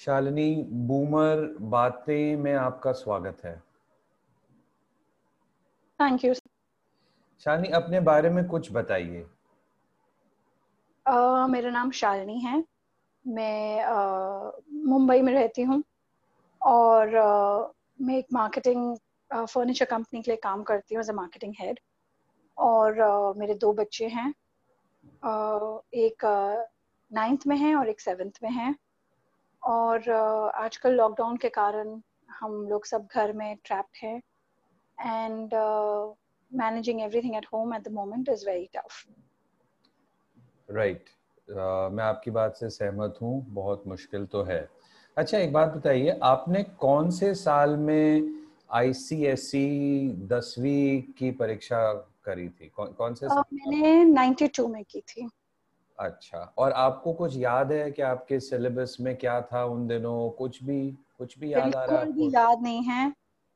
Shalini boomer बातें में आपका स्वागत है। थैंक यू शालिनी अपने बारे में कुछ बताइए। uh, मेरा नाम शालिनी है। मैं uh, मुंबई में रहती हूँ और uh, मैं एक मार्केटिंग फर्नीचर कंपनी के लिए काम करती हूँ एज अ मार्केटिंग हेड और uh, मेरे दो बच्चे हैं। uh, एक नाइन्थ uh, में है और एक सेवेंथ में है। और uh, आजकल लॉकडाउन के कारण हम लोग सब घर में ट्रैप्ड हैं and managing everything at home at the moment is very tough right मैं आपकी बात से सहमत हूँ बहुत मुश्किल तो है। अच्छा एक बात बताइए आपने कौन से साल में आईसीएसई दसवीं की परीक्षा करी थी? कौन कौन से साल? मैंने 92 में की थी। अच्छा। और आपको कुछ याद है कि आपके सिलेबस में क्या था उन दिनों? कुछ भी कुछ भी याद आ रहा है भी याद नहीं है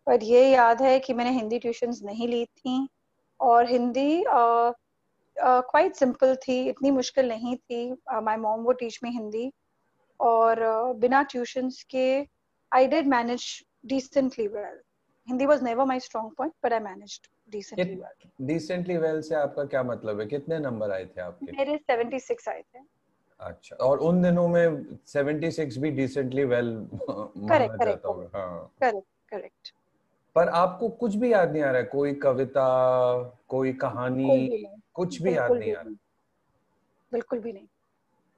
पर ये याद है कि मैंने हिंदी ट्यूशंस नहीं ली थी और Hindi quite uh, simple uh, थी इतनी मुश्किल नहीं थी। माय मॉम वो टीच मी हिंदी और uh, बिना ट्यूशंस के I did manage decently well Hindi was never my strong point but I managed decently well decently well से आपका क्या मतलब है? कितने नंबर आए थे आपके? मेरे 76 आए थे। अच्छा और उन दिनों में 76 भी decently well correct correct correct correct पर आपको कुछ भी याद नहीं आ रहा है? कोई कविता कोई कहानी कुछ भी याद नहीं आ रहा। बिल्कुल भी नहीं।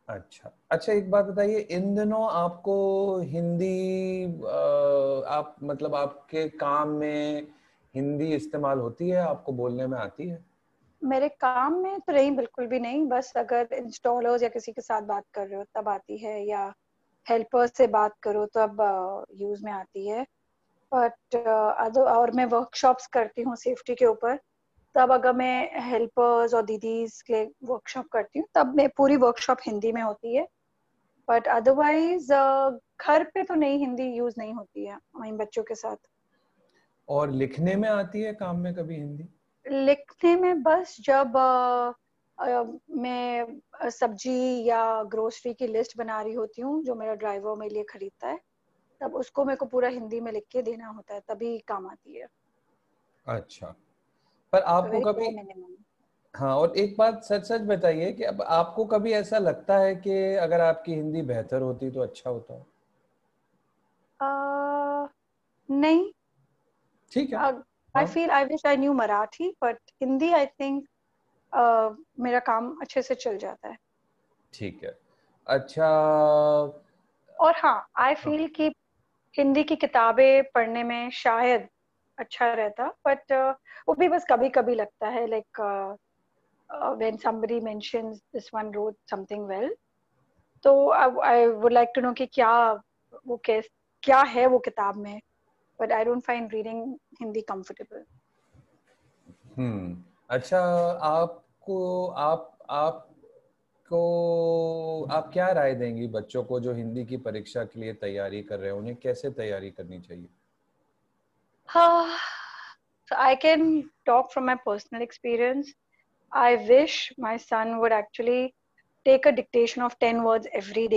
अच्छा अच्छा एक बात बताइए इन दिनों आपको हिंदी आप मतलब आपके काम में हिंदी इस्तेमाल होती है, आपको बोलने में आती है? मेरे काम में तो नहीं, बिल्कुल भी नहीं। बस अगर इंस्टॉलर्स या किसी के साथ बात कर रहे हो, तब आती है, या हेल्पर्स से बात करो तब यूज़ में आती है। बट और मैं वर्कशॉप्स करती हूँ सेफ्टी के ऊपर। तब अगर मैं हेल्पर्स और दीदीज के वर्कशॉप करती हूँ, तब मैं पूरी वर्कशॉप हिंदी में होती है। बट अदरवाइज़ घर पे तो नहीं हिंदी यूज़ नहीं होती है वहीं बच्चों के साथ। और लिखने में आती है काम में कभी हिंदी? लिखने में बस जब आ, आ, मैं सब्ज़ी या ग्रोसरी की लिस्ट बना रही होती हूँ जो मेरा ड्राइवर मेरे लिए खरीदता है तब उसको मेरे को पूरा हिंदी में लिख के देना होता है तभी काम आती है। अच्छा। पर आपको तो कभी हाँ और एक बात सच सच बताइए कि अब आपको कभी ऐसा लगता है कि अगर आपकी हिंदी बेहतर होती तो अच्छा होता? Uh, नहीं। ठीक है। I feel I wish I knew Marathi but Hindi I think मेरा काम अच्छे से चल जाता है। ठीक है। अच्छा। और हाँ आई फील हाँ. कि हिंदी की किताबें पढ़ने में शायद अच्छा रहता बट uh, वो भी बस कभी कभी लगता है like when somebody mentions this one wrote something well तो I would like to know कि क्या वो कैस क्या है वो किताब में but I don't find reading Hindi comfortable hmm अच्छा आपको आप आप को आप क्या राय देंगी बच्चों को जो हिंदी की परीक्षा के लिए तैयारी कर रहे हैं? उन्हें कैसे तैयारी करनी चाहिए? Uh, so I can talk from my personal experience. I wish my son would actually take a dictation of 10 words every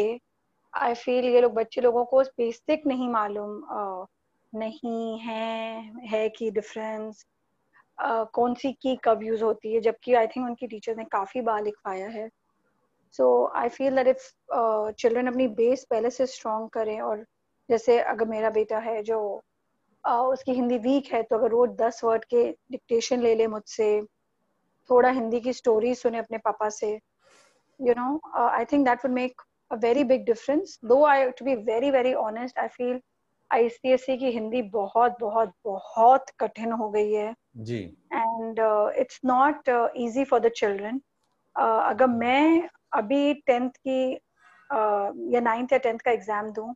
day. Feel ये लोग बच्चे लोगों को बेसिक नहीं मालूम uh, नहीं है है की डिफरेंस uh, कौन सी की कब यूज़ होती है जबकि आई थिंक उनकी टीचर ने काफ़ी बार लिखवाया है so I feel that if children अपनी बेस पहले से स्ट्रॉन्ग करें और जैसे अगर मेरा बेटा है जो उसकी हिंदी वीक है तो अगर रोज दस वर्ड के डिक्टेशन ले ले मुझसे थोड़ा हिंदी की स्टोरी सुने अपने पापा से you know I think that would make a very big difference though I to be very very honest I feel ICSE की हिंदी बहुत बहुत बहुत कठिन हो गई है। जी। And it's not easy for the children अगर मैं अभी टेंथ की uh, या नाइन्थ या टेंथ का एग्ज़ाम दूँ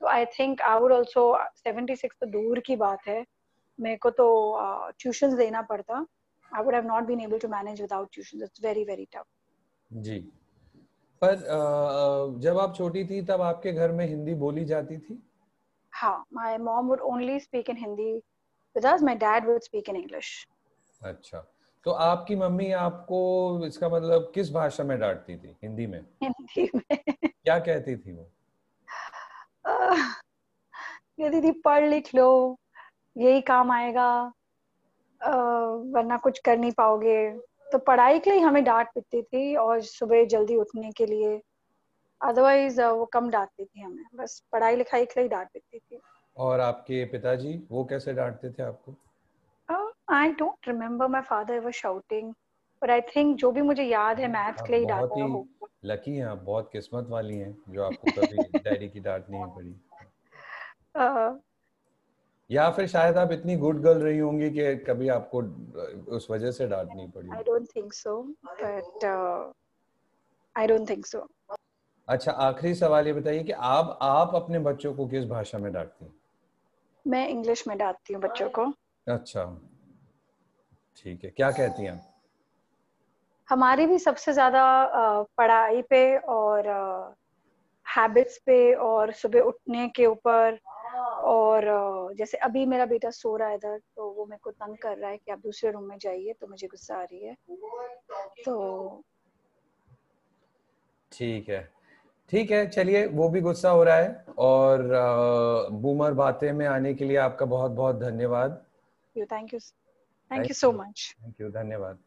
तो I think I would also seventy six तो दूर की बात है। मेरे को तो ट्यूशन uh, देना पड़ता। I would have not been able to manage without tuition it's very very tough जी। पर जब आप छोटी थी तब आपके घर में हिंदी बोली जाती थी? हाँ my mom would only speak in Hindi with us my dad would speak in English अच्छा तो आपकी मम्मी आपको इसका मतलब किस भाषा में डांटती थी? हिंदी में? हिंदी में। क्या कहती थी वो? ये दीदी पढ़ लिख लो यही काम आएगा। वरना कुछ कर नहीं पाओगे। तो पढ़ाई के लिए हमें डांट पीती थी और सुबह जल्दी उठने के लिए। अदरवाइज़ वो कम डांटती थी हमें। बस पढ़ाई लिखाई के लिए डांट पीती थी। और आपके पिताजी वो कैसे डांटते थे आपको? I don't remember my father was shouting पर आई थिंक जो भी मुझे याद है मैथ्स के लिए डांटा होगा लकी हैं। आप। बहुत किस्मत वाली हैं जो आपको कभी डैडी की डांट नहीं पड़ी। या फिर शायद आप इतनी गुड गर्ल रही होंगी कि कभी आपको उस वजह से डांट नहीं पड़ी I don't think so but I don't think so अच्छा आखिरी सवाल ये बताइए कि आप आप अपने बच्चों को किस भाषा में डांटती हैं? मैं इंग्लिश में डांटती हूँ बच्चों को। अच्छा ठीक है। क्या कहती हैं हमारी भी सबसे ज़्यादा पढ़ाई पे और हैबिट्स पे और सुबह उठने के ऊपर और जैसे अभी मेरा बेटा सो रहा है इधर तो वो मेरे को तंग कर रहा है कि आप दूसरे रूम में जाइए तो मुझे गुस्सा आ रही है। तो ठीक है। ठीक है चलिए वो भी गुस्सा हो रहा है और बूमर बातें में आने के लिए आपका बहुत बहुत धन्यवाद thank you thank you so much thank you धन्यवाद।